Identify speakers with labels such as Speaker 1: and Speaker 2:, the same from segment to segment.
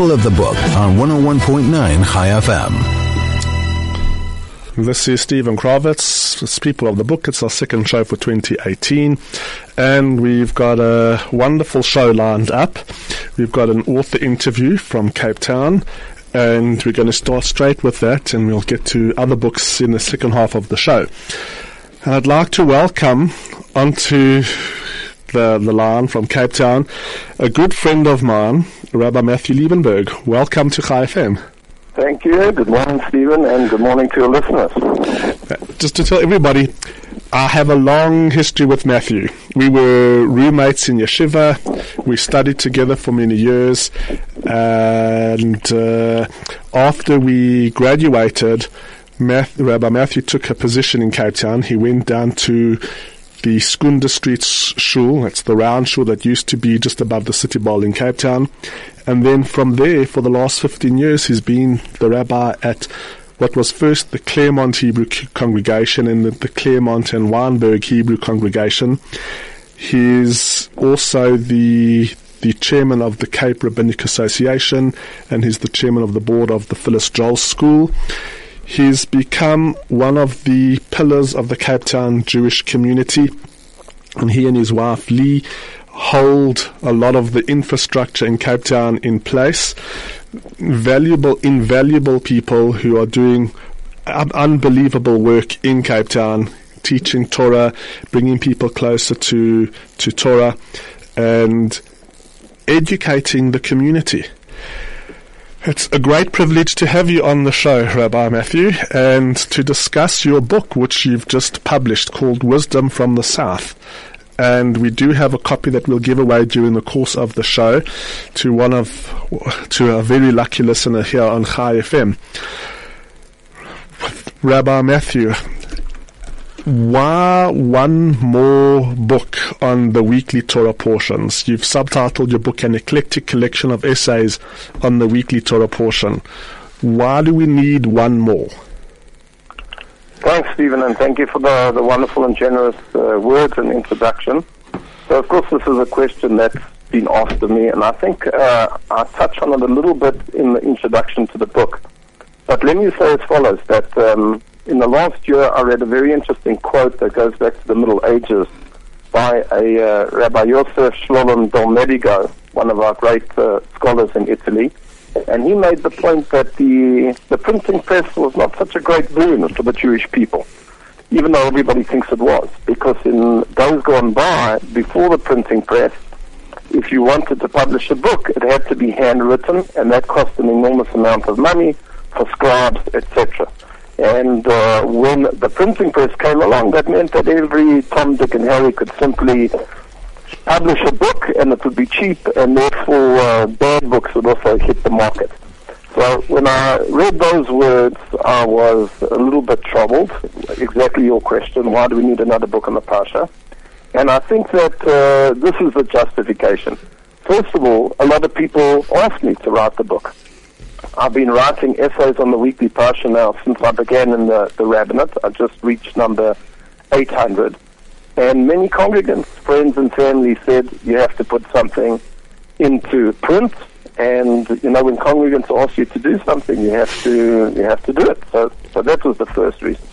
Speaker 1: People of the Book on 101.9 Chai FM.
Speaker 2: This is Stephen Kravitz. It's People of the Book. It's our second show for 2018. And we've got a wonderful show lined up. We've got an author interview from Cape Town. And we're going to start straight with that. And we'll get to other books in the second half of the show. And I'd like to welcome onto the, the line from Cape Town a good friend of mine, Rabbi Matthew Liebenberg. Welcome to Chai FM.
Speaker 3: Thank you. Good morning, Stephen, and good morning to your listeners.
Speaker 2: Just to tell everybody, I have a long history with Matthew. We were roommates in yeshiva. We studied together for many years. And uh, after we graduated, Matthew, Rabbi Matthew took a position in Cape Town. He went down to the Schoonder Street Shul. That's the round shul that used to be just above the City Bowl in Cape Town. And then from there, for the last 15 years, he's been the rabbi at what was first the Claremont Hebrew congregation and the, the Claremont and Wynberg Hebrew congregation. He's also the the chairman of the Cape Rabbinic Association and he's the chairman of the board of the Phyllis Jowell School. He's become one of the pillars of the Cape Town Jewish community and he and his wife Lee hold a lot of the infrastructure in Cape Town in place. Valuable, invaluable people who are doing un- unbelievable work in Cape Town, teaching Torah, bringing people closer to, to Torah, and educating the community. It's a great privilege to have you on the show, Rabbi Matthew, and to discuss your book, which you've just published called Wisdom from the South and we do have a copy that we'll give away during the course of the show to one of to a very lucky listener here on Chai FM. Rabbi Matthew, why one more book on the weekly Torah portions? You've subtitled your book an eclectic collection of essays on the weekly Torah portion. Why do we need one more?
Speaker 3: Thanks, Stephen, and thank you for the, the wonderful and generous uh, words and introduction. So, of course, this is a question that's been asked of me, and I think uh, I touched on it a little bit in the introduction to the book. But let me say as follows, that um, in the last year I read a very interesting quote that goes back to the Middle Ages by a uh, Rabbi Yosef Shlomo Delmedigo, one of our great uh, scholars in Italy. And he made the point that the, the printing press was not such a great boon for the Jewish people, even though everybody thinks it was. Because in days gone by, before the printing press, if you wanted to publish a book, it had to be handwritten, and that cost an enormous amount of money for scribes, etc. And uh, when the printing press came along, that meant that every Tom, Dick, and Harry could simply publish a book and it would be cheap and therefore uh, bad books would also hit the market. So when I read those words, I was a little bit troubled. Exactly your question, why do we need another book on the Parsha? And I think that uh, this is the justification. First of all, a lot of people asked me to write the book. I've been writing essays on the weekly Parsha now since I began in the, the rabbinate. I just reached number 800. And many congregants, friends and family said you have to put something into print and you know when congregants ask you to do something you have to you have to do it. So so that was the first reason.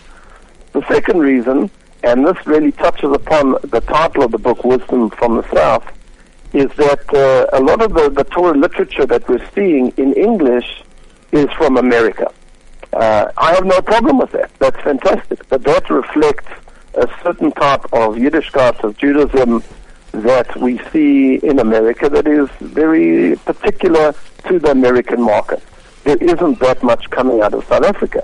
Speaker 3: The second reason, and this really touches upon the title of the book, Wisdom from the South, is that uh, a lot of the, the Torah literature that we're seeing in English is from America. Uh, I have no problem with that. That's fantastic. But that reflects a certain type of Yiddishkeit of Judaism that we see in America that is very particular to the American market. There isn't that much coming out of South Africa.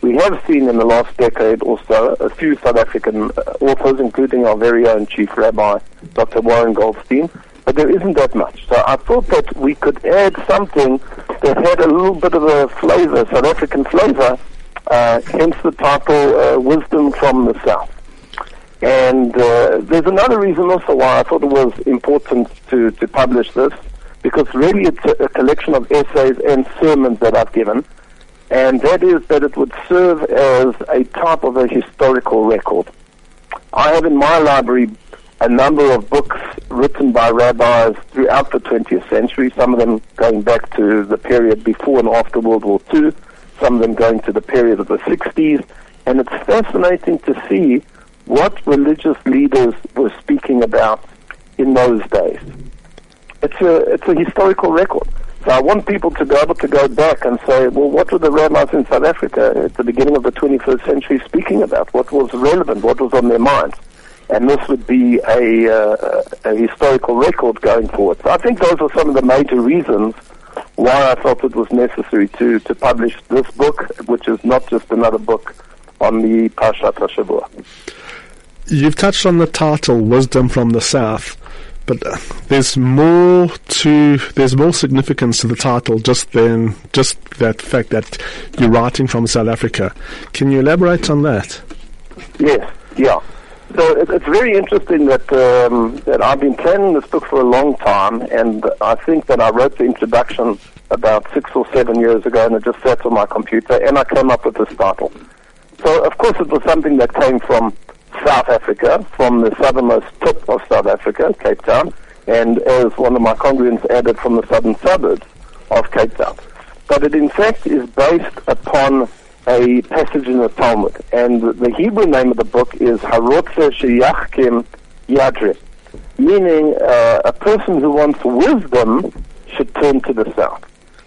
Speaker 3: We have seen in the last decade or so a few South African uh, authors, including our very own Chief Rabbi, Dr. Warren Goldstein, but there isn't that much. So I thought that we could add something that had a little bit of a flavor, South African flavor, uh, hence the title uh, Wisdom from the South. And uh, there's another reason also why I thought it was important to, to publish this, because really it's a, a collection of essays and sermons that I've given, and that is that it would serve as a type of a historical record. I have in my library a number of books written by rabbis throughout the 20th century, some of them going back to the period before and after World War II, some of them going to the period of the 60s, and it's fascinating to see what religious leaders were speaking about in those days. It's a, it's a historical record. So I want people to be able to go back and say, well, what were the rabbis in South Africa at the beginning of the 21st century speaking about? What was relevant? What was on their minds? And this would be a, uh, a historical record going forward. So I think those are some of the major reasons why I felt it was necessary to, to publish this book, which is not just another book on the Parshat HaShavua.
Speaker 2: You've touched on the title, Wisdom from the South, but uh, there's more to, there's more significance to the title just than just that fact that you're writing from South Africa. Can you elaborate on that?
Speaker 3: Yes, yeah. So it, it's very interesting that um, that I've been planning this book for a long time, and I think that I wrote the introduction about six or seven years ago, and it just sat on my computer, and I came up with this title. So of course it was something that came from South Africa, from the southernmost tip of South Africa, Cape Town, and as one of my congregants added, from the southern suburbs of Cape Town. But it in fact is based upon a passage in the Talmud, and the Hebrew name of the book is Harotze Sheyachkim Yadrim, meaning uh, a person who wants wisdom should turn to the south.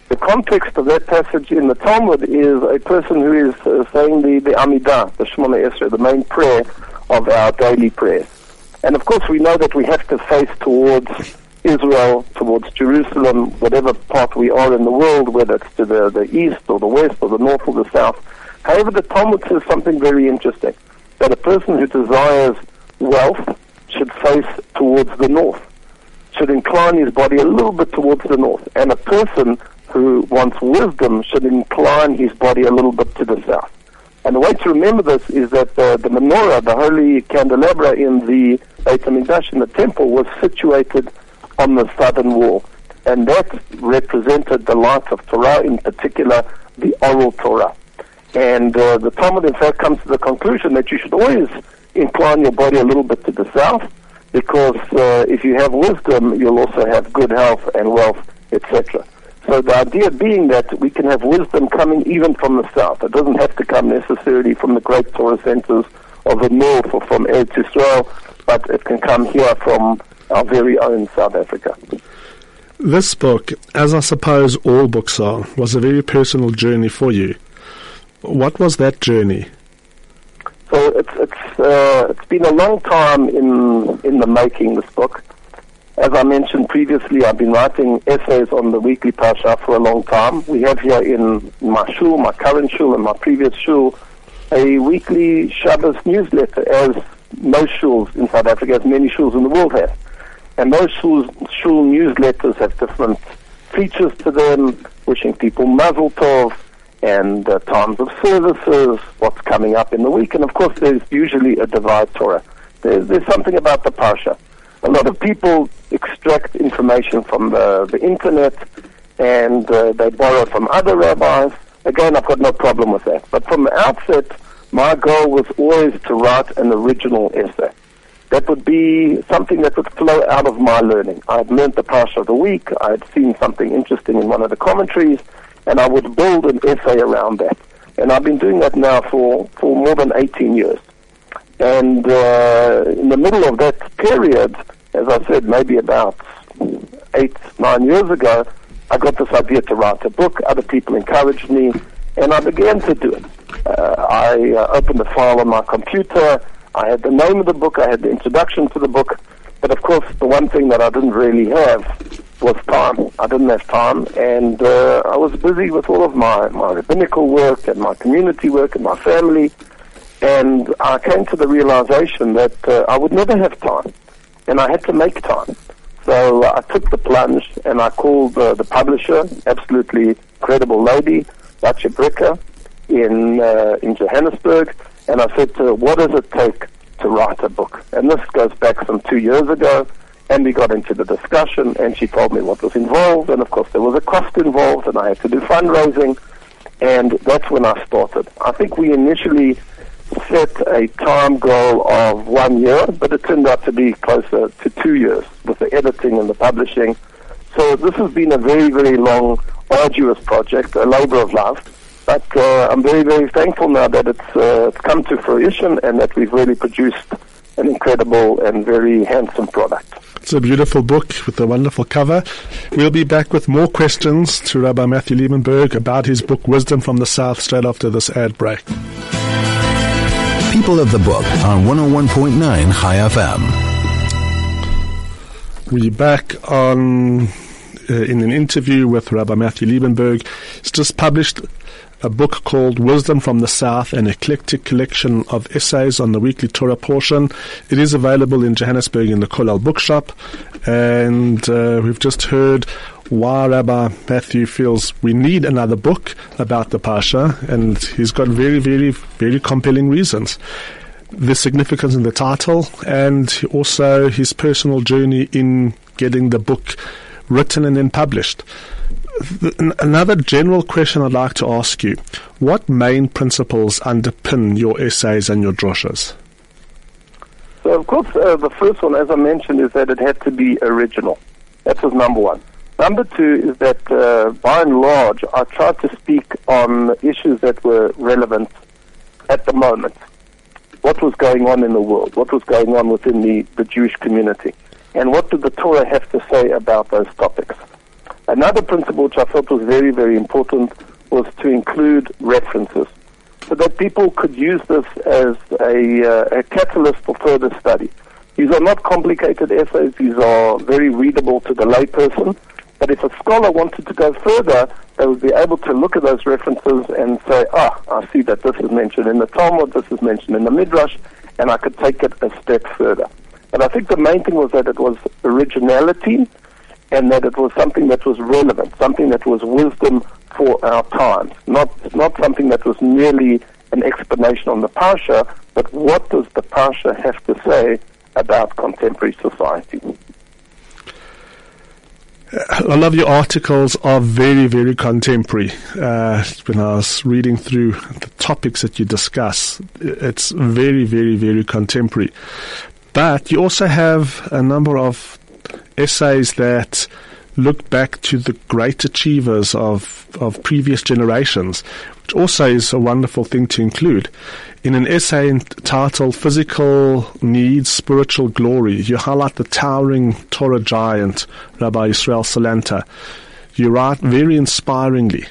Speaker 3: The context of that passage in the Talmud is a person who is uh, saying the, the Amidah, the Shemona Esrei, the main prayer of our daily prayers. And of course we know that we have to face towards Israel, towards Jerusalem, whatever part we are in the world, whether it's to the, the east or the west or the north or the south. However, the Talmud says something very interesting, that a person who desires wealth should face towards the north, should incline his body a little bit towards the north, and a person who wants wisdom should incline his body a little bit to the south. And the way to remember this is that the, the menorah, the holy candelabra in the Beit in the temple, was situated on the southern wall. And that represented the light of Torah, in particular the oral Torah. And uh, the Talmud, in fact, comes to the conclusion that you should always incline your body a little bit to the south, because uh, if you have wisdom, you'll also have good health and wealth, etc. So the idea being that we can have wisdom coming even from the south. It doesn't have to come necessarily from the great Torah centers of the north or from Eretz Israel, but it can come here from our very own South Africa.
Speaker 2: This book, as I suppose all books are, was a very personal journey for you. What was that journey?
Speaker 3: So it's it's uh, it's been a long time in in the making. This book, as I mentioned previously, I've been writing essays on the weekly parsha for a long time. We have here in my shul, my current shul, and my previous shul, a weekly Shabbos newsletter, as most shuls in South Africa, as many shuls in the world have. And those shul, shul newsletters have different features to them, wishing people mazel tov, and uh, times of services, what's coming up in the week, and of course there's usually a dvar Torah. There's, there's something about the parsha. A lot of people extract information from the, the internet and uh, they borrow from other rabbis. Again, I've got no problem with that. But from the outset, my goal was always to write an original essay. That would be something that would flow out of my learning. I had learned the parsha of the week. I had seen something interesting in one of the commentaries, and I would build an essay around that. And I've been doing that now for, for more than 18 years. And uh, in the middle of that period, as I said, maybe about eight, nine years ago, I got this idea to write a book. Other people encouraged me, and I began to do it. Uh, I uh, opened a file on my computer. I had the name of the book. I had the introduction to the book. But of course, the one thing that I didn't really have was time. I didn't have time, and uh, I was busy with all of my, my rabbinical work and my community work and my family. And I came to the realization that uh, I would never have time, and I had to make time. So uh, I took the plunge, and I called the publisher, absolutely credible lady, Batya Bricker, in uh, in Johannesburg, and I said to her, "What does it take to write a book?" And this goes back some two years ago, and we got into the discussion, and she told me what was involved, and of course there was a cost involved, and I had to do fundraising, and that's when I started. I think we initially set a time goal of one year, but it turned out to be closer to two years with the editing and the publishing. So this has been a very, very long, arduous project, a labor of love. But uh, I'm very, very thankful now that it's, uh, it's come to fruition and that we've really produced an incredible and very handsome product.
Speaker 2: It's a beautiful book with a wonderful cover. We'll be back with more questions to Rabbi Matthew Liebenberg about his book Wisdom from the South straight after this ad break.
Speaker 1: People of the Book on 101.9 Chai FM.
Speaker 2: We're back on uh, in an interview with Rabbi Matthew Liebenberg. He's just published a book called Wisdom from the South, an eclectic collection of essays on the weekly Torah portion. It is available in Johannesburg in the Kollel bookshop. And uh, we've just heard why Rabbi Matthew feels we need another book about the Parsha, and he's got very, very, very compelling reasons. The significance in the title, and also his personal journey in getting the book written and then published another general question I'd like to ask you: What main principles underpin your essays and your droshes?
Speaker 3: So, of course, uh, the first one, as I mentioned, is that it had to be original. That was number one. Number two is that, uh, by and large, I tried to speak on issues that were relevant at the moment. What was going on in the world? What was going on within the, the Jewish community? And what did the Torah have to say about those topics? Another principle which I felt was very, very important was to include references so that people could use this as a, uh, a catalyst for further study. These are not complicated essays. These are very readable to the layperson. But if a scholar wanted to go further, they would be able to look at those references and say, ah, I see that this is mentioned in the Talmud, this is mentioned in the Midrash, and I could take it a step further. And I think the main thing was that it was originality and that it was something that was relevant, something that was wisdom for our times, not not something that was merely an explanation on the Parsha, but what does the Parsha have to say about contemporary society?
Speaker 2: Lot of your articles are very, very contemporary. Uh, when I was reading through the topics that you discuss, it's very, very, very contemporary. But you also have a number of essays that look back to the great achievers of, of previous generations, which also is a wonderful thing to include. In an essay entitled Physical Needs, Spiritual Glory, you highlight the towering Torah giant, Rabbi Israel Salanter. You write very inspiringly.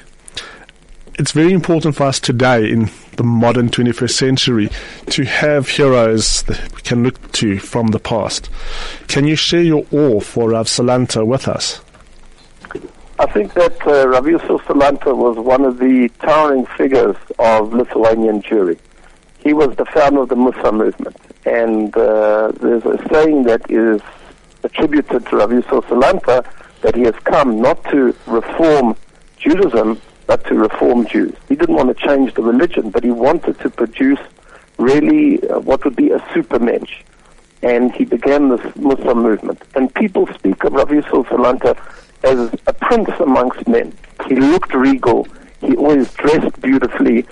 Speaker 2: It's very important for us today in the modern 21st century to have heroes that we can look to from the past. Can you share your awe for Rav Salanter with us?
Speaker 3: I think that uh, Rav Yosef Salanter was one of the towering figures of Lithuanian Jewry. He was the founder of the Mussar movement, and uh, there's a saying that is attributed to Rav Yosef Salanter that he has come not to reform Judaism, but to reform Jews. He didn't want to change the religion, but he wanted to produce really uh, what would be a supermensch. And he began this Mussar movement. And people speak of Rav Yisrael Salanter as a prince amongst men. He looked regal. He always dressed beautifully,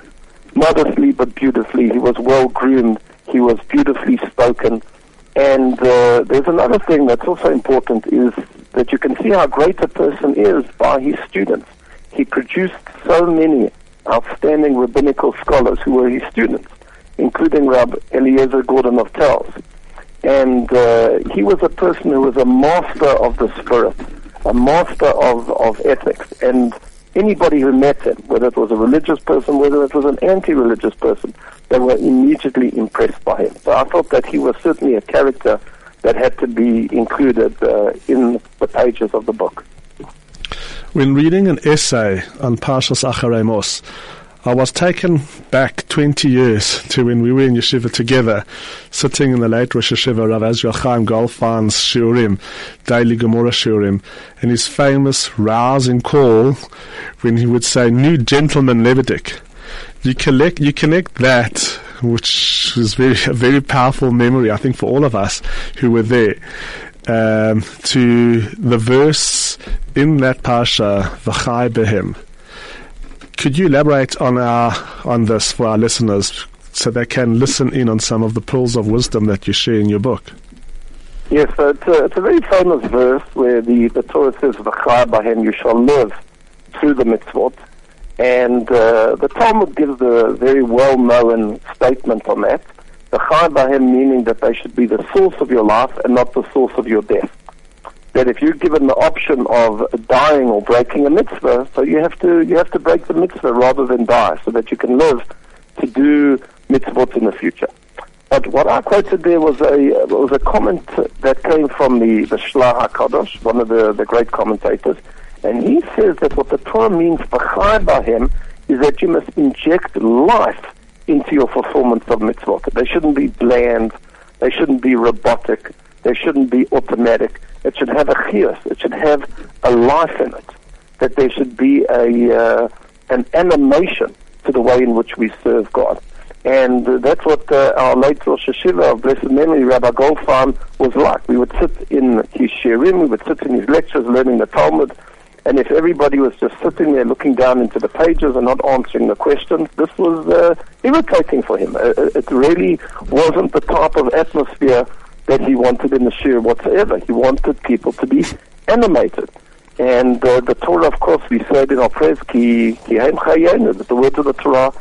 Speaker 3: modestly but beautifully. He was well groomed. He was beautifully spoken. And uh, there's another thing that's also important is that you can see how great a person is by his students he produced so many outstanding rabbinical scholars who were his students, including Rab Eliezer Gordon of Telz. And uh, he was a person who was a master of the spirit, a master of, of ethics. And anybody who met him, whether it was a religious person, whether it was an anti-religious person, they were immediately impressed by him. So I thought that he was certainly a character that had to be included uh, in the pages of the book.
Speaker 2: When reading an essay on Parshas Acharei Mos, I was taken back 20 years to when we were in yeshiva together, sitting in the late Rosh Yeshiva Rav Azriel Chaim Goldfein's shiurim, daily Gemara shiurim, and his famous rousing call when he would say, "New gentleman Lebedik." You collect, you connect that, which is very a very powerful memory, I think, for all of us who were there um, to the verse in that parsha, V'chai bahem. Could you elaborate on our on this for our listeners? so they can listen in on some of the pearls of wisdom that you share in your book.
Speaker 3: Yes, so it's a, it's a very famous verse where the, the Torah says, V'chai bahem, you shall live through the mitzvot. And uh, the Talmud gives a very well-known statement on that. V'chai bahem meaning that they should be the source of your life and not the source of your death. That if you're given the option of dying or breaking a mitzvah, so you have to you have to break the mitzvah rather than die, so that you can live to do mitzvot in the future. But what I quoted there was a was a comment that came from the the Shlah Hakadosh, one of the, the great commentators, and he says that what the Torah means by him is that you must inject life into your fulfillment of mitzvot. They shouldn't be bland, they shouldn't be robotic, they shouldn't be automatic. It should have a chios, it should have a life in it. That there should be a uh, an animation to the way in which we serve God. And uh, that's what uh, our late Rosh Yeshiva of blessed memory, Rabbi Goldfein, was like. We would sit in his shiurim, we would sit in his lectures learning the Talmud, and if everybody was just sitting there looking down into the pages and not answering the questions, this was uh, irritating for him. Uh, uh it really wasn't the type of atmosphere that he wanted in the shiur whatsoever. He wanted people to be animated. And uh, the Torah, of course, we said in our prayers, ki, ki that the words of the Torah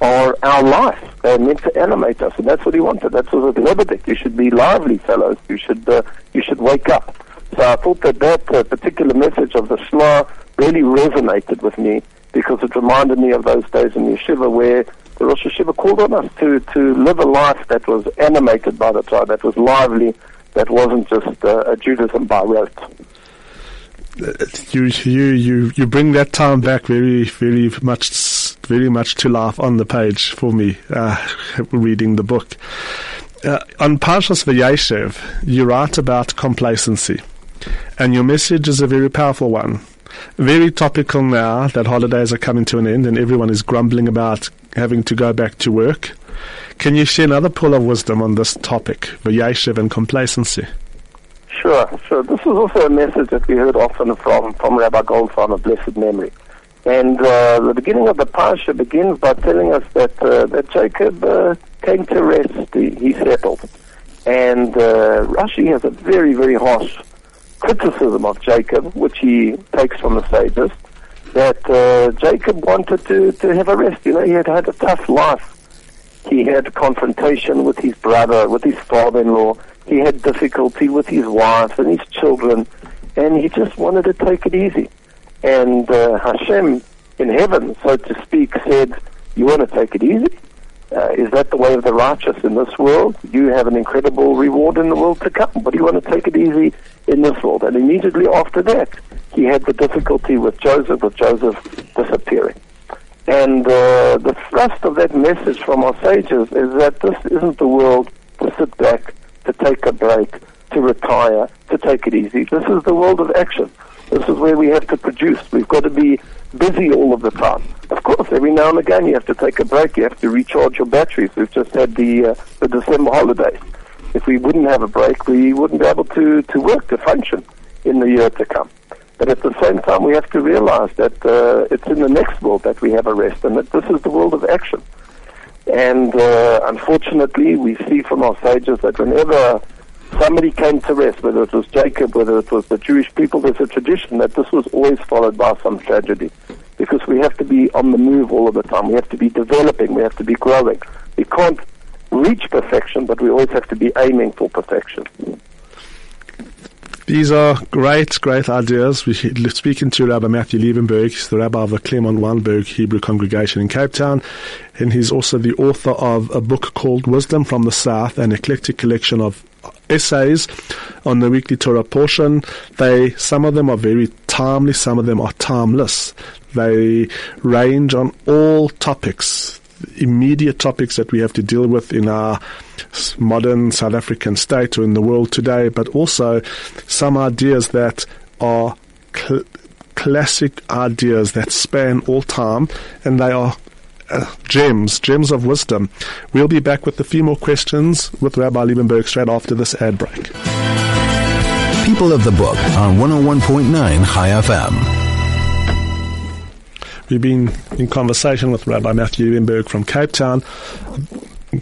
Speaker 3: are our life. They're meant to animate us, and that's what he wanted. That's what Lebedik. You should be lively, fellows. You should uh, you should wake up. So I thought that that uh, particular message of the Shema really resonated with me because it reminded me of those days in yeshiva where the Rosh Yeshiva called on us to, to live a life that was animated by the Torah, that was lively, that wasn't just uh, a Judaism by rote
Speaker 2: you you you you bring that time back very very much very much to life on the page for me uh, reading the book. Uh, on Parshas Vayeshev, you write about complacency, and your message is a very powerful one. Very topical now that holidays are coming to an end and everyone is grumbling about having to go back to work. Can you share another pull of wisdom on this topic, Vayeshev and complacency?
Speaker 3: Sure, sure. This is also a message that we heard often from, from Rabbi Goldfein of blessed memory. And uh, the beginning of the parasha begins by telling us that uh, that Jacob uh, came to rest. He, he settled, and uh, Rashi has a very very harsh criticism of Jacob, which he takes from the sages. That uh, Jacob wanted to to have a rest. You know, he had had a tough life. He had confrontation with his brother, with his father-in-law. He had difficulty with his wife and his children, and he just wanted to take it easy. And uh, Hashem in heaven, so to speak, said, "You want to take it easy? Uh, is that the way of the righteous in this world? You have an incredible reward in the world to come, but you want to take it easy in this world." And immediately after that, he had the difficulty with Joseph, with Joseph disappearing. And uh, the thrust of that message from our sages is that this isn't the world to sit back to take a break, to retire, to take it easy. This is the world of action. This is where we have to produce. We've got to be busy all of the time. Of course, every now and again you have to take a break. You have to recharge your batteries. We've just had the uh, the December holidays. If we wouldn't have a break, we wouldn't be able to, to work, to function in the year to come. But at the same time, we have to realize that uh, it's in the next world that we have a rest, and that this is the world of action. And uh, unfortunately, we see from our sages that whenever somebody came to rest, whether it was Jacob, whether it was the Jewish people, there's a tradition that this was always followed by some tragedy. Because we have to be on the move all of the time. We have to be developing. We have to be growing. We can't reach perfection, but we always have to be aiming for perfection.
Speaker 2: These are great, great ideas. We're speaking to Rabbi Matthew Liebenberg, he's the rabbi of the Claremont Wynberg Hebrew congregation in Cape Town, and he's also the author of a book called Wisdom from the South, an eclectic collection of essays on the weekly Torah portion. They, some of them are very timely, some of them are timeless. They range on all topics immediate topics that we have to deal with in our modern South African state or in the world today, but also some ideas that are cl- classic ideas that span all time and they are uh, gems, gems of wisdom. We'll be back with a few more questions with Rabbi Liebenberg straight after this ad break.
Speaker 1: People of the Book on 101.9 Chai FM.
Speaker 2: We've been in conversation with Rabbi Matthew Liebenberg from Cape Town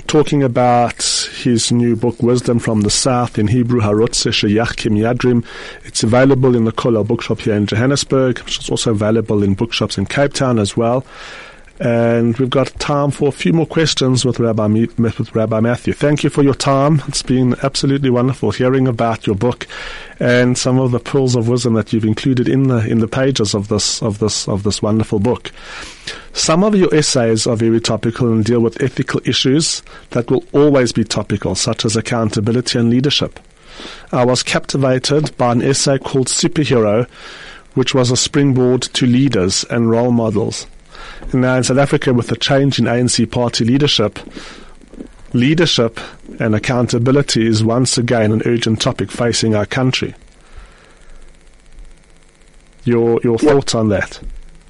Speaker 2: talking about his new book, Wisdom from the South, in Hebrew, Harotze Sheyachkim Yadrim. It's available in the Kollel bookshop here in Johannesburg. It's also available in bookshops in Cape Town as well. And we've got time for a few more questions with Rabbi, with Rabbi Matthew. Thank you for your time. It's been absolutely wonderful hearing about your book and some of the pearls of wisdom that you've included in the in the pages of this of this of this wonderful book. Some of your essays are very topical and deal with ethical issues that will always be topical, such as accountability and leadership. I was captivated by an essay called Superhero, which was a springboard to leaders and role models. Now, in South Africa, with the change in ANC party leadership, leadership and accountability is once again an urgent topic facing our country. Your your thoughts on that?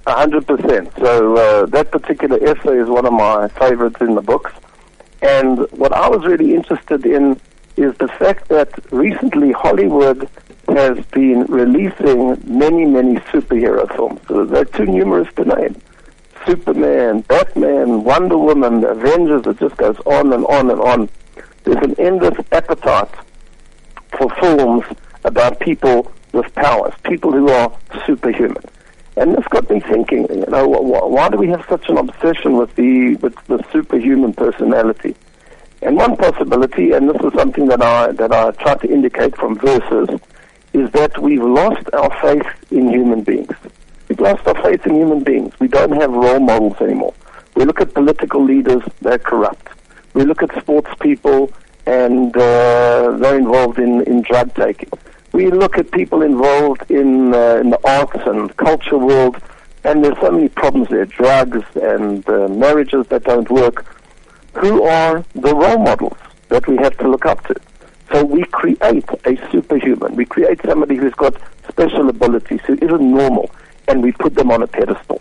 Speaker 3: A hundred percent. So uh, that particular essay is one of my favorites in the books. And what I was really interested in is the fact that recently Hollywood has been releasing many, many superhero films. So they're too numerous to name. Superman, Batman, Wonder Woman, the Avengers, it just goes on and on and on. There's an endless appetite for films about people with powers, people who are superhuman. And this got me thinking, you know, why do we have such an obsession with the with the superhuman personality? And one possibility, and this is something that I that I try to indicate from verses, is that we've lost our faith in human beings. We've lost our faith in human beings. We don't have role models anymore. We look at political leaders, they're corrupt. We look at sports people, and uh, they're involved in, in drug taking. We look at people involved in, uh, in the arts and culture world, and there's so many problems there drugs and uh, marriages that don't work. Who are the role models that we have to look up to? So we create a superhuman. We create somebody who's got special abilities, who isn't normal and we put them on a pedestal.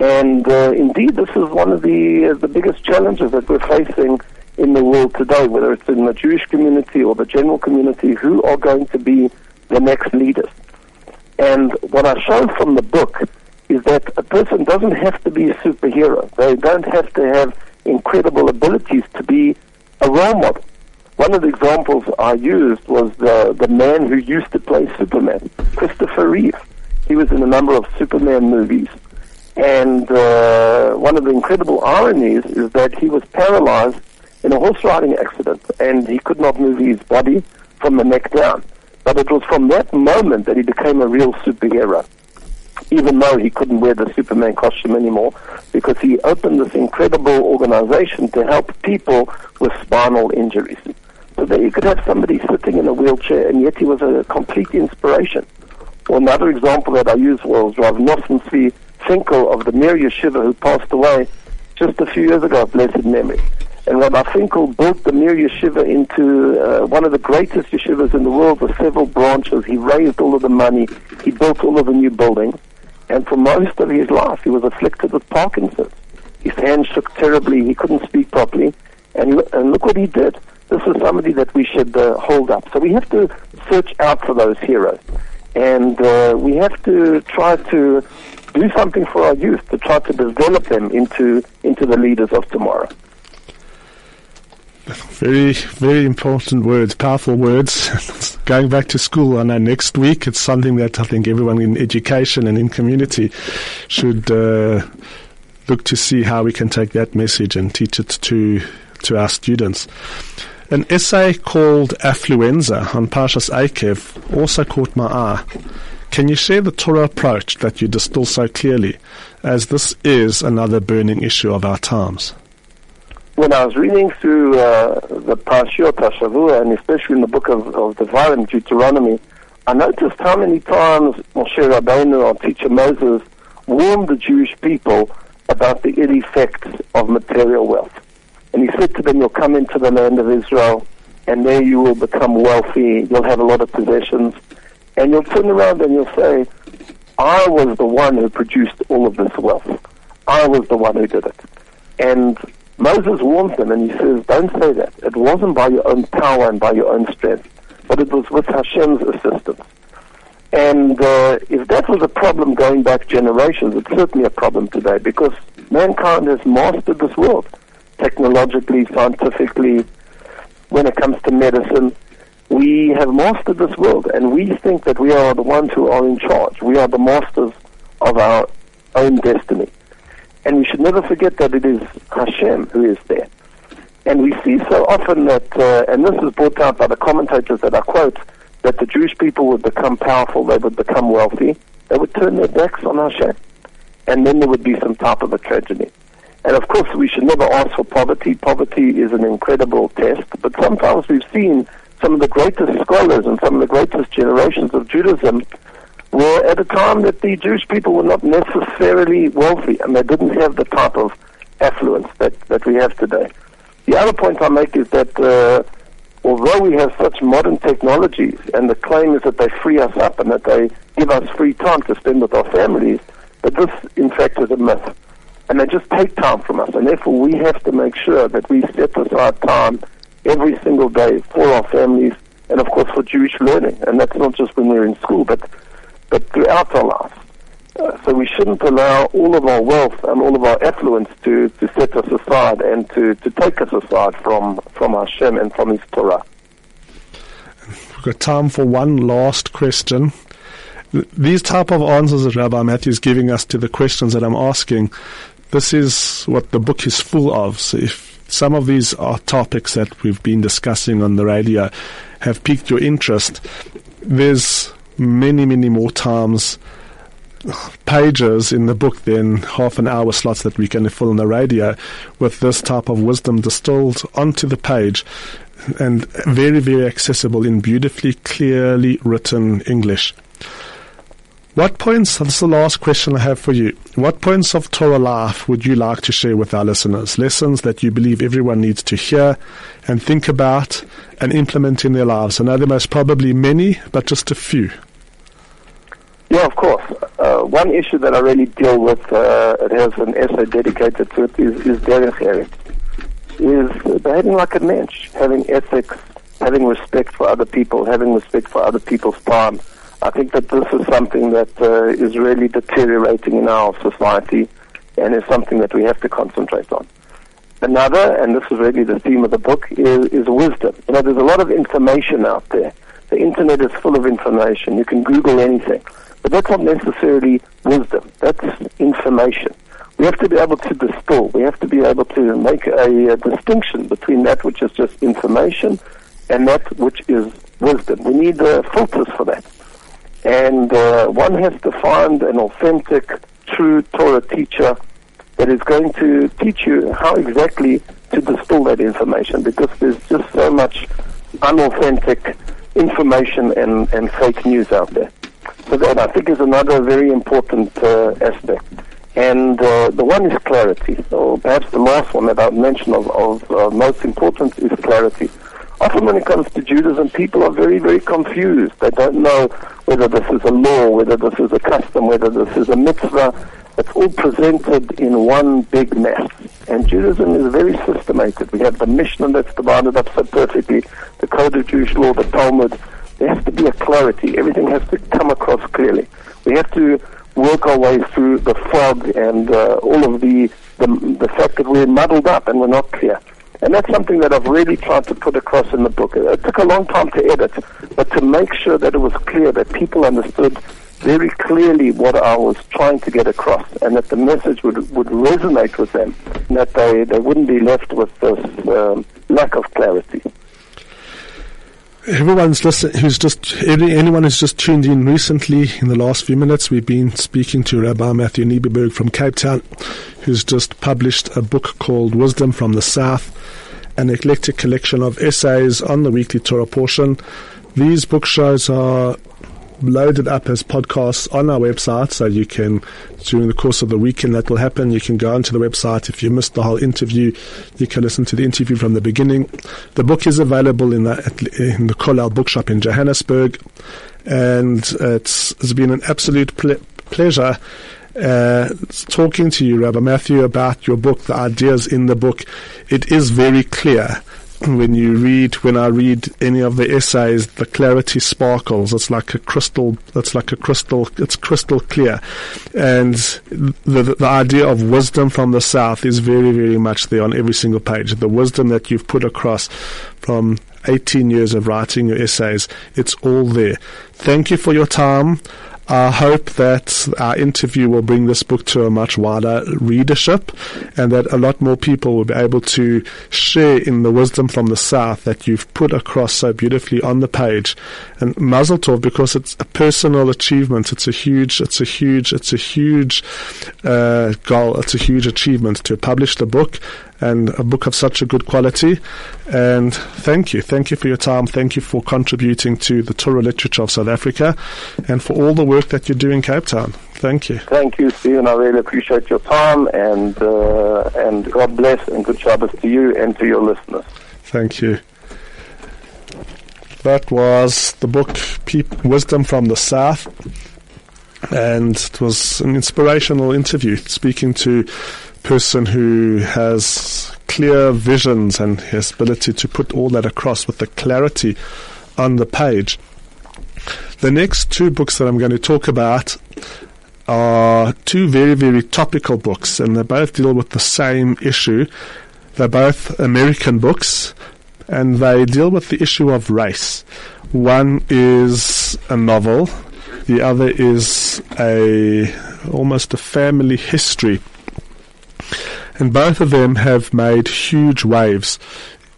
Speaker 3: And uh, indeed, this is one of the uh, the biggest challenges that we're facing in the world today, whether it's in the Jewish community or the general community, who are going to be the next leaders. And what I show from the book is that a person doesn't have to be a superhero. They don't have to have incredible abilities to be a role model. One of the examples I used was the, the man who used to play Superman, Christopher Reeve. He was in a number of Superman movies. And uh, one of the incredible ironies is that he was paralyzed in a horse riding accident and he could not move his body from the neck down. But it was from that moment that he became a real superhero, even though he couldn't wear the Superman costume anymore, because he opened this incredible organization to help people with spinal injuries. So there you could have somebody sitting in a wheelchair, and yet he was a complete inspiration. Well, another example that I used was Rav Nosson Finkel of the Mir Yeshiva, who passed away just a few years ago blessed memory. And Rabbi Finkel built the Mir Yeshiva into uh, one of the greatest yeshivas in the world with several branches. He raised all of the money. He built all of the new buildings. And for most of his life, he was afflicted with Parkinson's. His hands shook terribly. He couldn't speak properly. And, and look what he did. This is somebody that we should uh, hold up. So we have to search out for those heroes and uh, we have to try to do something for our youth to try to develop them into into the leaders of tomorrow.
Speaker 2: Very, very important words, powerful words. Going back to school on our next week, it's something that I think everyone in education and in community should uh, look to see how we can take that message and teach it to to our students. An essay called Affluenza on Parshas Eikev also caught my eye. Can you share the Torah approach that you distill so clearly, as this is another burning issue of our times?
Speaker 3: When I was reading through uh, the Parashiot HaShavua, and especially in the book of, of Devarim, Deuteronomy, I noticed how many times Moshe Rabbeinu, our teacher Moses, warned the Jewish people about the ill effects of material wealth. And he said to them, You'll come into the land of Israel, and there you will become wealthy. You'll have a lot of possessions. And you'll turn around and you'll say, I was the one who produced all of this wealth. I was the one who did it. And Moses warns them and he says, Don't say that. It wasn't by your own power and by your own strength, but it was with Hashem's assistance. And uh, if that was a problem going back generations, it's certainly a problem today because mankind has mastered this world. Technologically, scientifically, when it comes to medicine. We have mastered this world, and we think that we are the ones who are in charge. We are the masters of our own destiny. And we should never forget that it is Hashem who is there. And we see so often that, uh, and this is brought out by the commentators that I quote, that the Jewish people would become powerful, they would become wealthy, they would turn their backs on Hashem. And then there would be some type of a tragedy. And of course, we should never ask for poverty. Poverty is an incredible test, but sometimes we've seen some of the greatest scholars and some of the greatest generations of Judaism were at a time that the Jewish people were not necessarily wealthy and they didn't have the type of affluence that, that we have today. The other point I make is that uh, although we have such modern technologies and the claim is that they free us up and that they give us free time to spend with our families, that this in fact is a myth and they just take time from us. And therefore, we have to make sure that we set aside time every single day for our families and, of course, for Jewish learning. And that's not just when we're in school, but but throughout our lives. Uh, so we shouldn't allow all of our wealth and all of our affluence to, to set us aside and to, to take us aside from, from Hashem and from His Torah.
Speaker 2: We've got time for one last question. These type of answers that Rabbi Matthew is giving us to the questions that I'm asking this is what the book is full of. So if some of these are topics that we've been discussing on the radio have piqued your interest, there's many, many more times pages in the book than half an hour slots that we can fill on the radio with this type of wisdom distilled onto the page and very, very accessible in beautifully, clearly written English. What points, this is the last question I have for you. What points of Torah life would you like to share with our listeners? Lessons that you believe everyone needs to hear and think about and implement in their lives. I know there most probably many, but just a few.
Speaker 3: Yeah, of course. Uh, one issue that I really deal with, uh, it has an essay dedicated to it, is, is derech eretz behaving like a mensch, having ethics, having respect for other people, having respect for other people's time I think that this is something that uh, is really deteriorating in our society and is something that we have to concentrate on. Another, and this is really the theme of the book, is, is wisdom. You know, there's a lot of information out there. The internet is full of information. You can Google anything. But that's not necessarily wisdom. That's information. We have to be able to distill. We have to be able to make a, a distinction between that which is just information and that which is wisdom. We need uh, filters for that. And uh, one has to find an authentic, true Torah teacher that is going to teach you how exactly to distill that information because there's just so much unauthentic information and, and fake news out there. So that I think is another very important uh, aspect. And uh, the one is clarity, or perhaps the last one that I've mentioned of, of uh, most importance is clarity. Often when it comes to Judaism, people are very, very confused. They don't know whether this is a law, whether this is a custom, whether this is a mitzvah. It's all presented in one big mess. And Judaism is very systematic. We have the Mishnah that's divided up so perfectly, the Code of Jewish Law, the Talmud. There has to be a clarity. Everything has to come across clearly. We have to work our way through the fog and uh, all of the, the the fact that we're muddled up and we're not clear. And that's something that I've really tried to put across in the book. It took a long time to edit, but to make sure that it was clear that people understood very clearly what I was trying to get across and that the message would, would resonate with them and that they, they wouldn't be left with this um, lack of clarity.
Speaker 2: Everyone's listening, who's just, anyone who's just tuned in recently in the last few minutes, we've been speaking to Rabbi Matthew Liebenberg from Cape Town, who's just published a book called Wisdom from the South, an eclectic collection of essays on the weekly Torah portion. These book shows are loaded up as podcasts on our website, so you can, during the course of the weekend that will happen, you can go onto the website. If you missed the whole interview, you can listen to the interview from the beginning. The book is available in the, in the Kollel bookshop in Johannesburg, and it's, it's been an absolute ple- pleasure uh, talking to you, Rabbi Matthew, about your book, the ideas in the book. It is very clear when you read, when I read any of the essays, the clarity sparkles. It's like a crystal. It's like a crystal. It's crystal clear, and the the idea of wisdom from the south is very very much there on every single page. The wisdom that you've put across from 18 years of writing your essays, it's all there. Thank you for your time. I hope that our interview will bring this book to a much wider readership and that a lot more people will be able to share in the wisdom from the South that you've put across so beautifully on the page. And Mazel Tov, because it's a personal achievement. It's a huge, it's a huge, it's a huge uh, goal. It's a huge achievement to publish the book and a book of such a good quality. And thank you. Thank you for your time. Thank you for contributing to the Torah literature of South Africa and for all the work that you do in Cape Town. Thank you.
Speaker 3: Thank you, Stephen. I really appreciate your time and, uh, and God bless and good Shabbos to you and to your listeners.
Speaker 2: Thank you. That was the book Wisdom from the South and it was an inspirational interview speaking to person who has clear visions and his ability to put all that across with the clarity on the page. The next two books that I'm going to talk about are two very, very topical books, and they both deal with the same issue. They're both American books, and they deal with the issue of race. One is a novel, the other is a almost a family history and both of them have made huge waves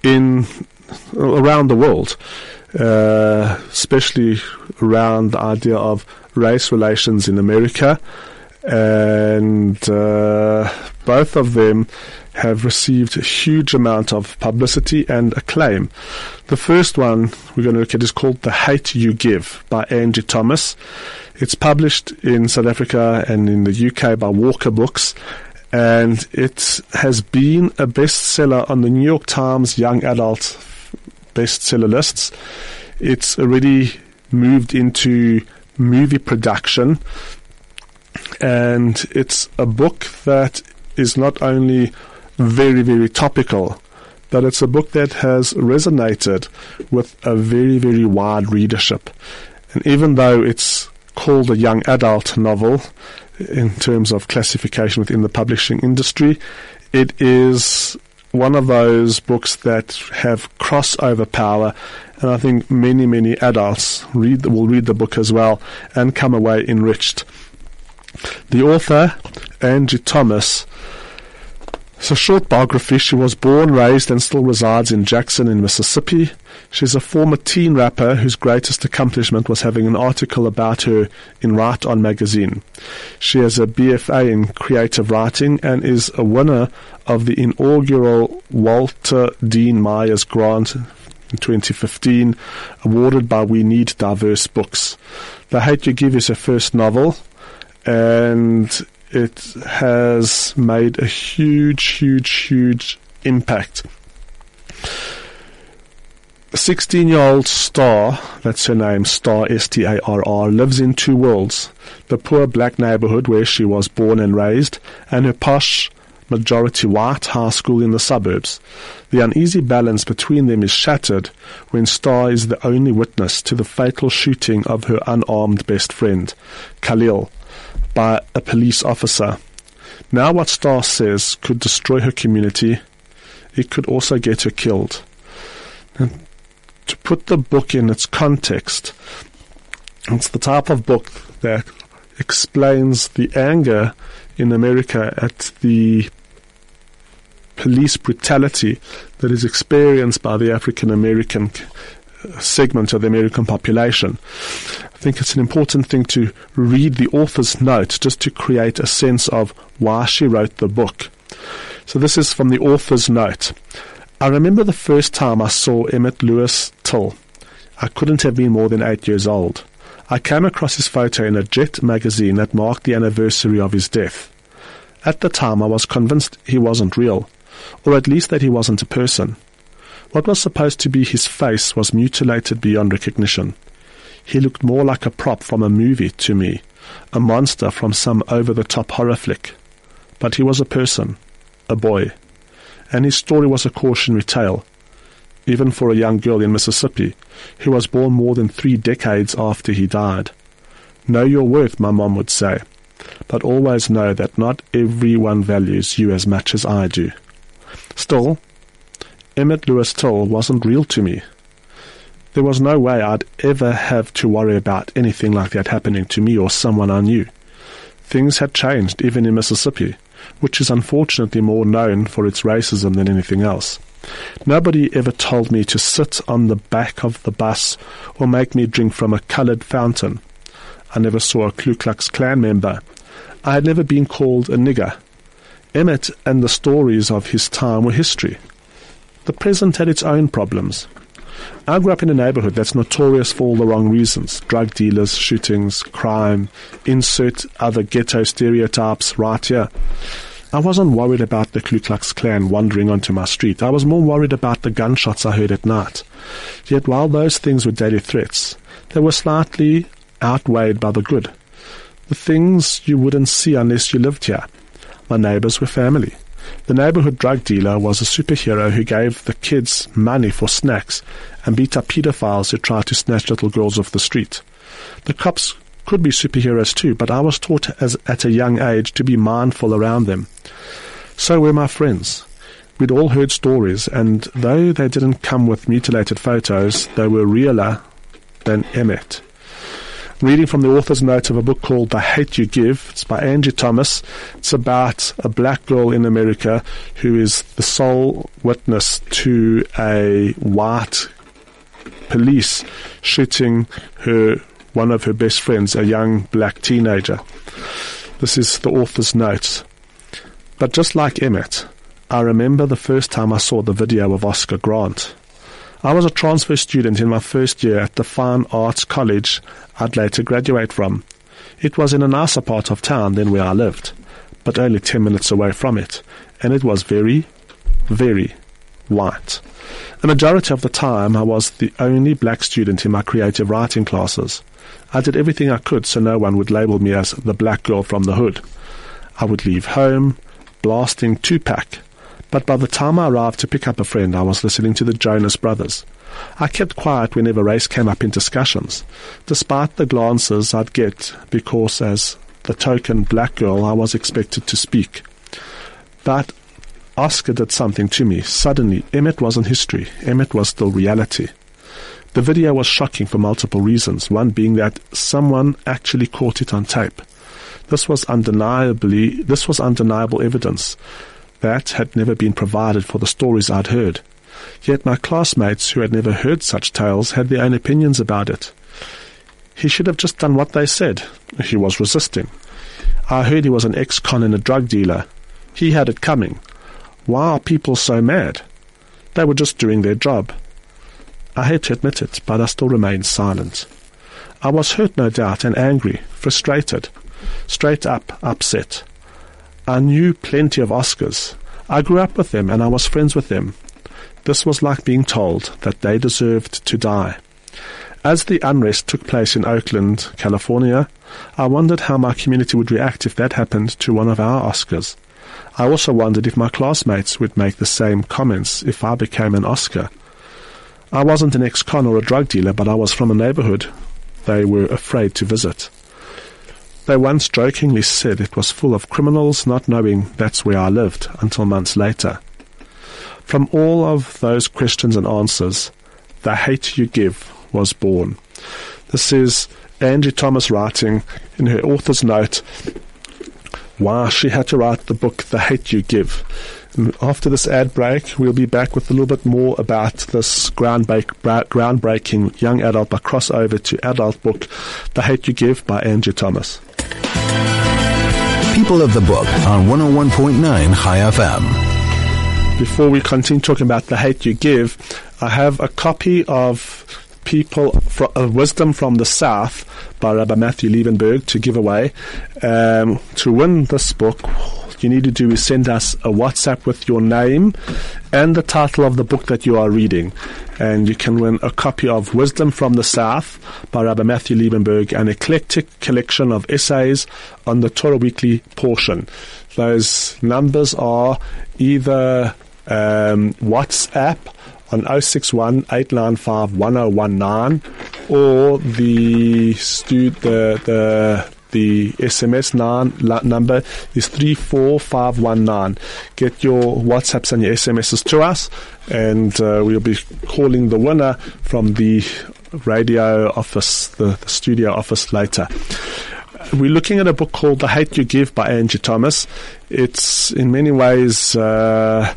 Speaker 2: in around the world, uh, especially around the idea of race relations in America, and uh, both of them have received a huge amount of publicity and acclaim. The first one we're going to look at is called The Hate You Give by Angie Thomas. It's published in South Africa and in the UK by Walker Books and it has been a bestseller on the New York Times Young Adult bestseller lists. It's already moved into movie production, and it's a book that is not only very, very topical, but it's a book that has resonated with a very, very wide readership. And even though it's called a young adult novel, in terms of classification within the publishing industry. It is one of those books that have crossover power, and I think many, many adults read the, will read the book as well and come away enriched. The author, Angie Thomas, a short biography. She was born, raised, and still resides in Jackson in Mississippi. She's a former teen rapper whose greatest accomplishment was having an article about her in Write On magazine. She has a BFA in creative writing and is a winner of the inaugural Walter Dean Myers Grant in 2015, awarded by We Need Diverse Books. The Hate You Give is her first novel, and it has made a huge, huge, huge impact. 16 year old Starr, that's her name, Starr S T A R R, lives in two worlds the poor black neighborhood where she was born and raised, and her posh, majority white high school in the suburbs. The uneasy balance between them is shattered when Starr is the only witness to the fatal shooting of her unarmed best friend, Khalil, by a police officer. Now, what Starr says could destroy her community, it could also get her killed. And to put the book in its context, it's the type of book that explains the anger in America at the police brutality that is experienced by the African American segment of the American population. I think it's an important thing to read the author's note just to create a sense of why she wrote the book. So this is from the author's note. I remember the first time I saw Emmett Louis Till. I couldn't have been more than eight years old. I came across his photo in a Jet magazine that marked the anniversary of his death. At the time, I was convinced he wasn't real, or at least that he wasn't a person. What was supposed to be his face was mutilated beyond recognition. He looked more like a prop from a movie to me, a monster from some over the top horror flick. But he was a person, a boy and his story was a cautionary tale. even for a young girl in Mississippi, who was born more than three decades after he died. Know your worth, my mom would say, but always know that not everyone values you as much as I do. Still, Emmett Louis Till wasn't real to me. There was no way I'd ever have to worry about anything like that happening to me or someone I knew. Things had changed even in Mississippi, which is unfortunately more known for its racism than anything else. Nobody ever told me to sit on the back of the bus or make me drink from a coloured fountain. I never saw a Ku Klux Klan member. I had never been called a nigger. Emmett and the stories of his time were history. The present had its own problems. I grew up in a neighborhood that's notorious for all the wrong reasons drug dealers, shootings, crime, insert other ghetto stereotypes right here. I wasn't worried about the Ku Klux Klan wandering onto my street. I was more worried about the gunshots I heard at night. Yet while those things were daily threats, they were slightly outweighed by the good. The things you wouldn't see unless you lived here. My neighbors were family. The neighborhood drug dealer was a superhero who gave the kids money for snacks and beat up pedophiles who tried to snatch little girls off the street. The cops could be superheroes too, but I was taught as, at a young age to be mindful around them. So were my friends. We'd all heard stories, and though they didn't come with mutilated photos, they were realer than Emmett reading from the author's note of a book called The Hate You Give. It's by Angie Thomas. It's about a black girl in America who is the sole witness to a white police shooting her one of her best friends, a young black teenager. This is the author's note. But just like Emmett, I remember the first time I saw the video of Oscar Grant. I was a transfer student in my first year at the Fine Arts College I'd later graduate from. It was in a nicer part of town than where I lived, but only ten minutes away from it, and it was very, very white. The majority of the time I was the only black student in my creative writing classes. I did everything I could so no one would label me as the black girl from the hood. I would leave home, blasting Tupac, but by the time I arrived to pick up a friend, I was listening to the Jonas Brothers. I kept quiet whenever race came up in discussions, despite the glances I'd get, because as the token black girl, I was expected to speak. But Oscar did something to me. Suddenly, Emmett wasn't history. Emmett was still reality. The video was shocking for multiple reasons, one being that someone actually caught it on tape. This was undeniably, this was undeniable evidence that had never been provided for the stories I'd heard. Yet my classmates who had never heard such tales had their own opinions about it. He should have just done what they said. He was resisting. I heard he was an ex-con and a drug dealer. He had it coming. Why are people so mad? They were just doing their job. I hate to admit it, but I still remained silent. I was hurt, no doubt, and angry, frustrated, straight up upset. I knew plenty of Oscars. I grew up with them and I was friends with them. This was like being told that they deserved to die. As the unrest took place in Oakland, California, I wondered how my community would react if that happened to one of our Oscars. I also wondered if my classmates would make the same comments if I became an Oscar. I wasn't an ex-con or a drug dealer, but I was from a neighborhood they were afraid to visit. They once jokingly said it was full of criminals, not knowing that's where I lived until months later. From all of those questions and answers, the hate you give was born. This is Angie Thomas writing in her author's note why she had to write the book The Hate You Give. Mm, after this ad break, we'll be back with a little bit more about this groundbreaking young adult by crossover to adult book, The Hate You Give by Angie Thomas.
Speaker 1: People of the Book on 101.9 Chai FM.
Speaker 2: Before we continue talking about The Hate You Give, I have a copy of People from, uh, Wisdom from the South by Rabbi Matthew Liebenberg to give away. Um, to win this book, you need to do is send us a WhatsApp with your name and the title of the book that you are reading. And you can win a copy of Wisdom from the South by Rabbi Matthew Liebenberg, an eclectic collection of essays on the Torah Weekly portion. Those numbers are either um, WhatsApp on 061 895 1019 or the, stu- the, the the SMS number is 34519. Get your WhatsApps and your SMSs to us, and uh, we'll be calling the winner from the radio office, the, the studio office later we're looking at a book called The Hate You Give by Angie Thomas. It's in many ways uh,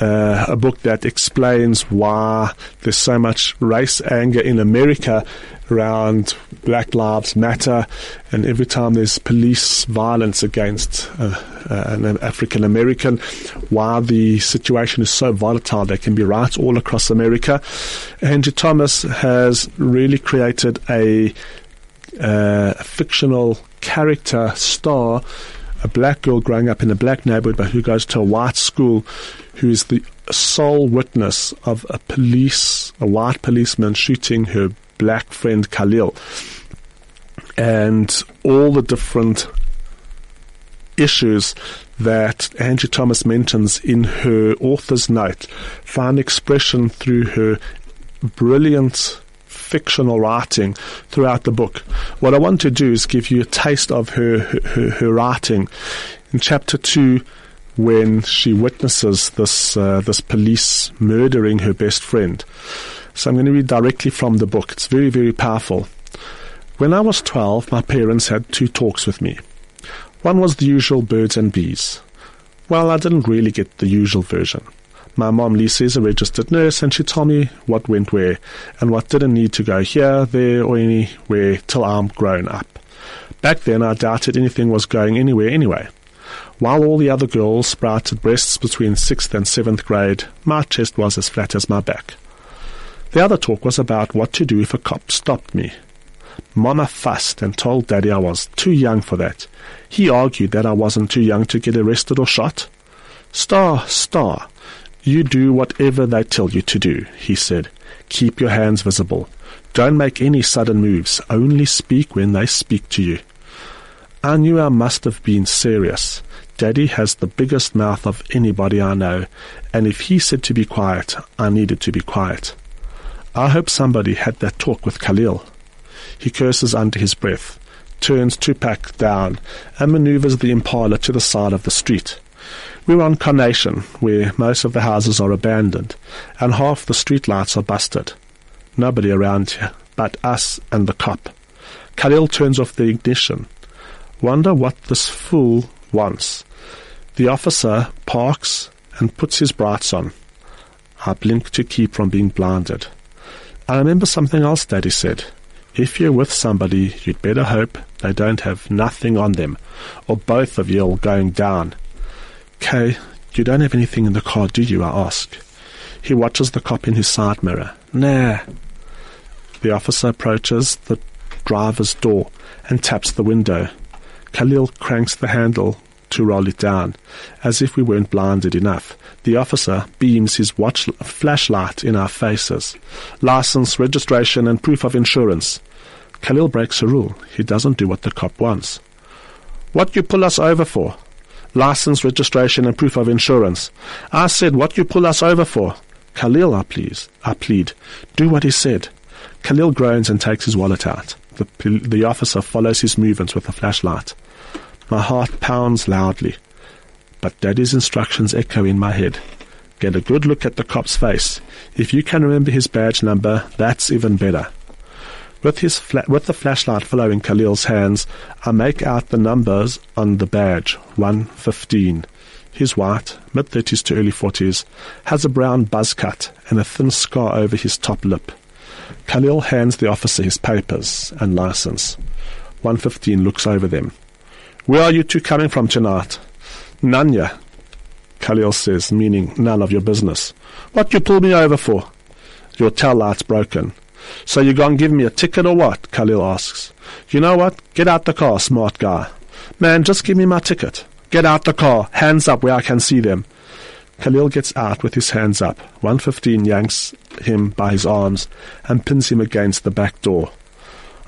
Speaker 2: uh, a book that explains why there's so much race anger in America around Black Lives Matter, and every time there's police violence against uh, uh, an African American, why the situation is so volatile. There can be riots all across America. Angie Thomas has really created a, uh, fictional character Starr a black girl growing up in a black neighborhood but who goes to a white school who is the sole witness of a police, a white policeman shooting her black friend Khalil. And all the different issues that Angie Thomas mentions in her author's note find expression through her brilliant fictional writing throughout the book. What I want to do is give you a taste of her, her, her writing. In chapter 2, when she witnesses this uh, this police murdering her best friend. So I'm going to read directly from the book. It's very very powerful. When I was 12, my parents had two talks with me. One was the usual birds and bees. Well, I didn't really get the usual version. My mom, Lisa, is a registered nurse, and she told me what went where and what didn't need to go here, there, or anywhere till I'm grown up. Back then, I doubted anything was going anywhere anyway. While all the other girls sprouted breasts between sixth and seventh grade, my chest was as flat as my back. The other talk was about what to do if a cop stopped me. Mama fussed and told Daddy I was too young for that. He argued that I wasn't too young to get arrested or shot. Starr, Starr, you do whatever they tell you to do, he said. Keep your hands visible. Don't make any sudden moves. Only speak when they speak to you. I knew I must have been serious. Daddy has the biggest mouth of anybody I know, and if he said to be quiet, I needed to be quiet. I hope somebody had that talk with Khalil. He curses under his breath, turns Tupac down, and maneuvers the Impala to the side of the street. We're on Carnation, where most of the houses are abandoned, and half the street lights are busted. Nobody around here but us and the cop. Khalil turns off the ignition. Wonder what this fool wants. The officer parks and puts his brights on. I blink to keep from being blinded. I remember something else Daddy said. If you're with somebody, you'd better hope they don't have nothing on them, or both of you are going down. Kay, you don't have anything in the car, do you? I ask. He watches the cop in his side mirror. Nah. The officer approaches the driver's door and taps the window. Khalil cranks the handle to roll it down, as if we weren't blinded enough. The officer beams his watch flashlight in our faces. License, registration, and proof of insurance. Khalil breaks a rule. He doesn't do what the cop wants. What you pull us over for? License, registration, and proof of insurance. I said, what you pull us over for? Khalil, I please, I plead. Do what he said. Khalil groans and takes his wallet out. The, the officer follows his movements with a flashlight. My heart pounds loudly, but Daddy's instructions echo in my head. Get a good look at the cop's face. If you can remember his badge number, that's even better. With, his fla- with the flashlight following Khalil's hands, I make out the numbers on the badge 115. He's white, mid 30s to early 40s, has a brown buzz cut and a thin scar over his top lip. Khalil hands the officer his papers and license. 115 looks over them. Where are you two coming from tonight? Nanya, Khalil says, meaning none of your business. What you pull me over for? Your tail light's broken. So you gonna give me a ticket or what? Khalil asks. You know what? Get out the car, smart guy. Man, just give me my ticket. Get out the car. Hands up where I can see them. Khalil gets out with his hands up. 115 yanks him by his arms and pins him against the back door.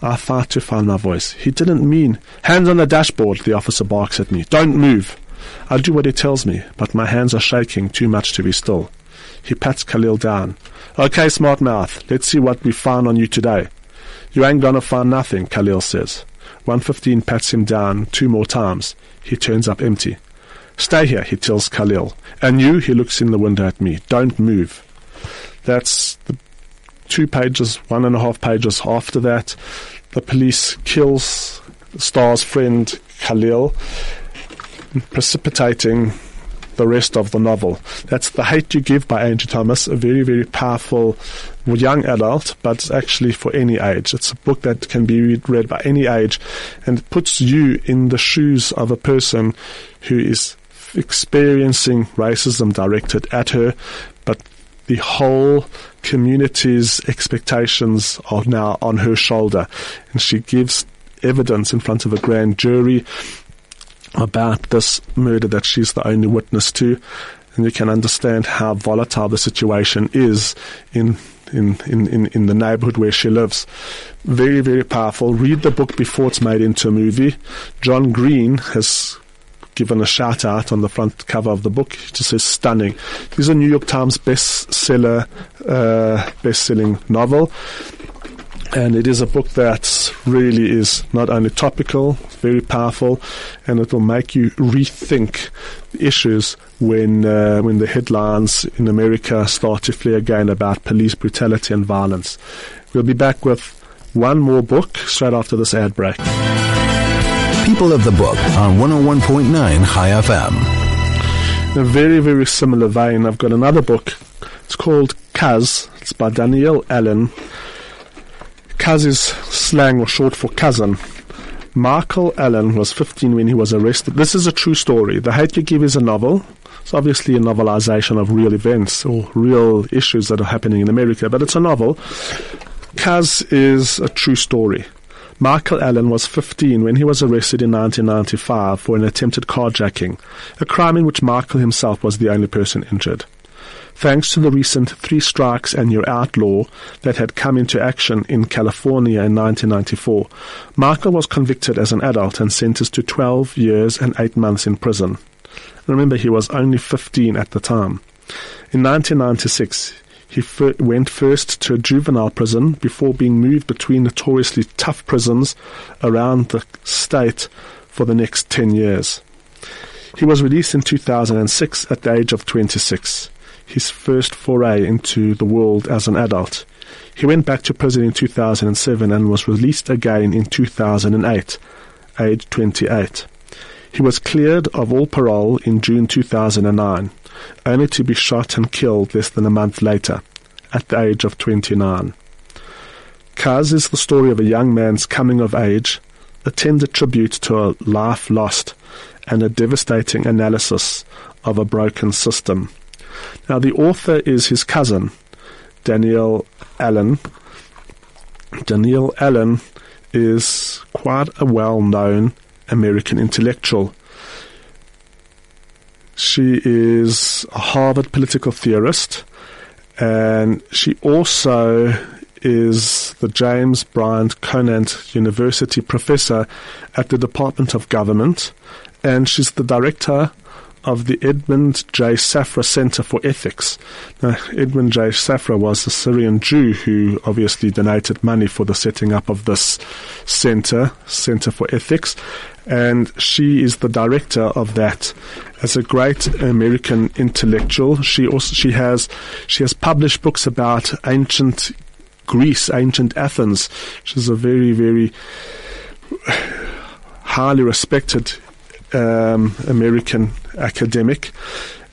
Speaker 2: I fight to find my voice. He didn't mean. Hands on the dashboard, the officer barks at me. Don't move. I do what he tells me, but my hands are shaking too much to be still. He pats Khalil down. Okay, smart mouth, let's see what we find on you today. You ain't gonna find nothing, Khalil says. 115 pats him down two more times. He turns up empty. Stay here, he tells Khalil. And you, he looks in the window at me. Don't move. That's the two pages, one and a half pages after that. The police kills Starr's friend Khalil, precipitating the rest of the novel. That's The Hate You Give by Angie Thomas, a very, very powerful young adult, but actually for any age. It's a book that can be read by any age and puts you in the shoes of a person who is experiencing racism directed at her, but the whole community's expectations are now on her shoulder. And she gives evidence in front of a grand jury about this murder that she's the only witness to. And you can understand how volatile the situation is in in, in, in, the neighborhood where she lives. Very, very powerful. Read the book before it's made into a movie. John Green has given a shout out on the front cover of the book. It just says stunning. This is a New York Times bestseller, uh, best-selling novel and it is a book that really is not only topical, very powerful, and it will make you rethink issues when uh, when the headlines in America start to flare again about police brutality and violence. We'll be back with one more book straight after this ad break.
Speaker 1: People of the Book on 101.9 Chai FM.
Speaker 2: In a very, very similar vein, I've got another book. It's called Cuz. It's by Danielle Allen Cuz is slang or short for cousin. Michael Allen was 15 when he was arrested. This is a true story. The Hate You Give is a novel. It's obviously a novelization of real events or real issues that are happening in America, but it's a novel. Cuz is a true story. Michael Allen was 15 when he was arrested in 1995 for an attempted carjacking, a crime in which Michael himself was the only person injured thanks to the recent three strikes and you're out law that had come into action in California in 1994. Michael was convicted as an adult and sentenced to 12 years and 8 months in prison. Remember, he was only 15 at the time. In 1996, he fir- went first to a juvenile prison before being moved between notoriously tough prisons around the state for the next 10 years. He was released in 2006 at the age of 26 his first foray into the world as an adult. He went back to prison in 2007 and was released again in 2008, aged 28. He was cleared of all parole in June 2009, only to be shot and killed less than a month later, at the age of 29. Cuz is the story of a young man's coming of age, a tender tribute to a life lost, and a devastating analysis of a broken system. Now, the author is his cousin, Danielle Allen. Danielle Allen is quite a well known American intellectual. She is a Harvard political theorist, and she also is the James Bryant Conant University professor at the Department of Government, and she's the director of the Edmond J. Safra Center for Ethics. Now, Edmond J. Safra was a Syrian Jew who obviously donated money for the setting up of this center, Center for Ethics, and she is the director of that. As a great American intellectual, she also she has she has published books about ancient Greece, ancient Athens. She's a very very highly respected um, American academic,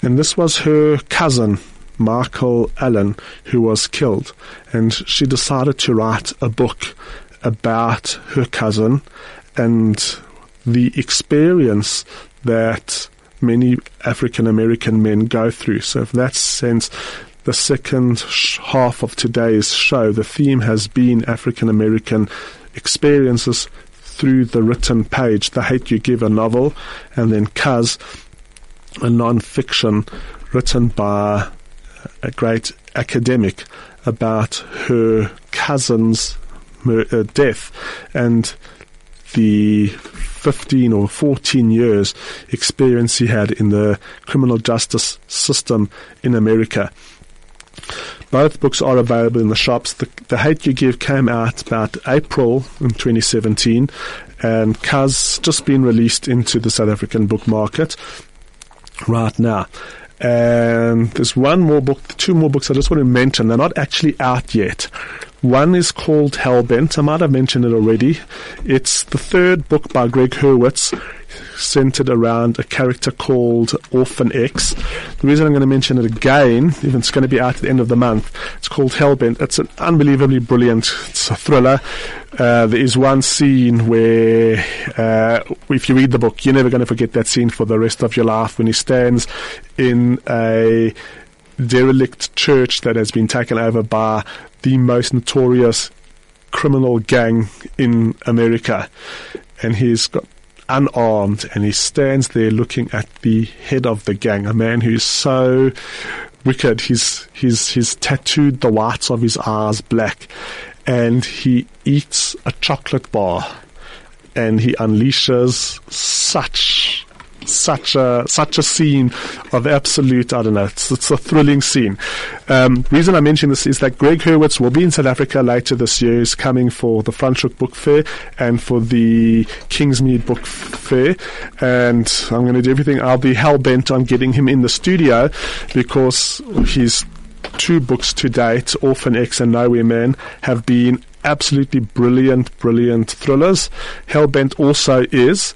Speaker 2: and this was her cousin, Michael Allen, who was killed. And she decided to write a book about her cousin and the experience that many African American men go through. So, if that sense, the second half of today's show, the theme has been African American experiences through the written page. The Hate You Give a novel, and then Cuz, a non-fiction written by a great academic about her cousin's uh, death and the 15 or 14 years experience he had in the criminal justice system in America. Both books are available in the shops. The, the Hate You Give came out about April in 2017, and has just been released into the South African book market right now. And there's one more book, two more books I just want to mention. They're not actually out yet. One is called Hellbent. I might have mentioned it already. It's the third book by Gregg Hurwitz centered around a character called Orphan X. The reason I'm going to mention it again, even it's going to be out at the end of the month, it's called Hellbent. It's an unbelievably brilliant it's a thriller. Uh, there is one scene where, uh, if you read the book, you're never going to forget that scene for the rest of your life when he stands in a derelict church that has been taken over by the most notorious criminal gang in America. And he's got unarmed and he stands there looking at the head of the gang, a man who's so wicked. He's, he's, he's tattooed the whites of his eyes black and he eats a chocolate bar and he unleashes such such a such a scene of absolute I don't know it's, it's a thrilling scene. Um, reason I mention this is that Gregg Hurwitz will be in South Africa later this year. He's coming for the Franschhoek Book Fair and for the Kingsmead Book Fair, and I'm going to do everything. I'll be hell bent on getting him in the studio because he's two books to date, Orphan X and Nowhere Man, have been absolutely brilliant, brilliant thrillers. Hellbent also is,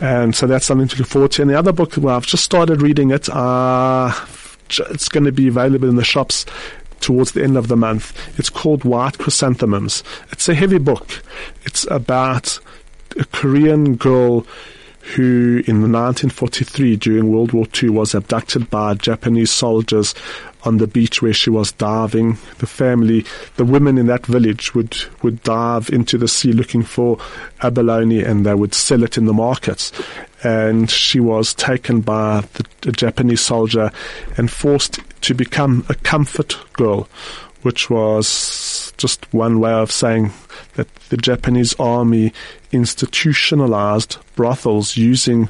Speaker 2: and so that's something to look forward to. And the other book, well, I've just started reading it. Uh, it's going to be available in the shops towards the end of the month. It's called White Chrysanthemums. It's a heavy book. It's about a Korean girl who in 1943 during World War II was abducted by Japanese soldiers on the beach where she was diving. The family, the women in that village would, would dive into the sea looking for abalone and they would sell it in the markets. And she was taken by the, the Japanese soldier and forced to become a comfort girl, which was just one way of saying that the Japanese army institutionalized brothels using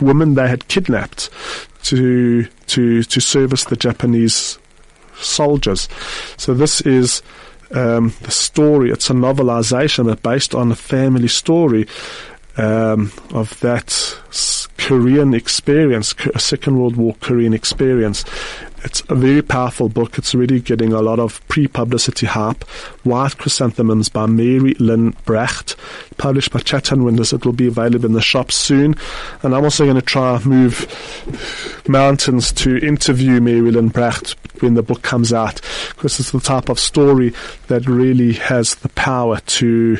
Speaker 2: women they had kidnapped to to to service the Japanese soldiers. So this is um, the story. It's a novelization, but based on a family story um, of that Korean experience, a Second World War Korean experience. It's a very powerful book. It's really getting a lot of pre-publicity hype. White Chrysanthemums by Mary Lynn Bracht, published by Chatto and Windus. It will be available in the shops soon. And I'm also going to try move mountains to interview Mary Lynn Bracht when the book comes out, because it's the type of story that really has the power to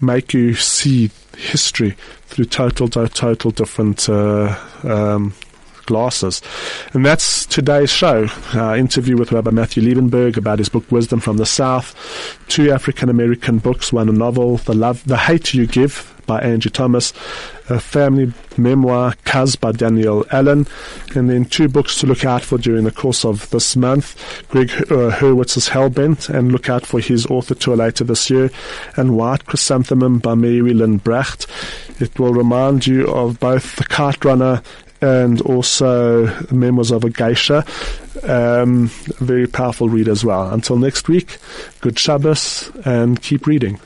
Speaker 2: make you see history through total, total different uh, um, glasses. And that's today's show. Uh, interview with Rabbi Matthew Liebenberg about his book Wisdom from the South. Two African American books, one a novel, The Love, The Hate You Give by Angie Thomas, a family memoir, Cuz by Daniel Allen, and then two books to look out for during the course of this month. Gregg uh, Hurwitz's Hellbent, and look out for his author tour later this year, and White Chrysanthemum by Mary Lynn Bracht. It will remind you of both The Kite Runner and also Memoirs of a Geisha. Um, very powerful read as well. Until next week, good Shabbos and keep reading.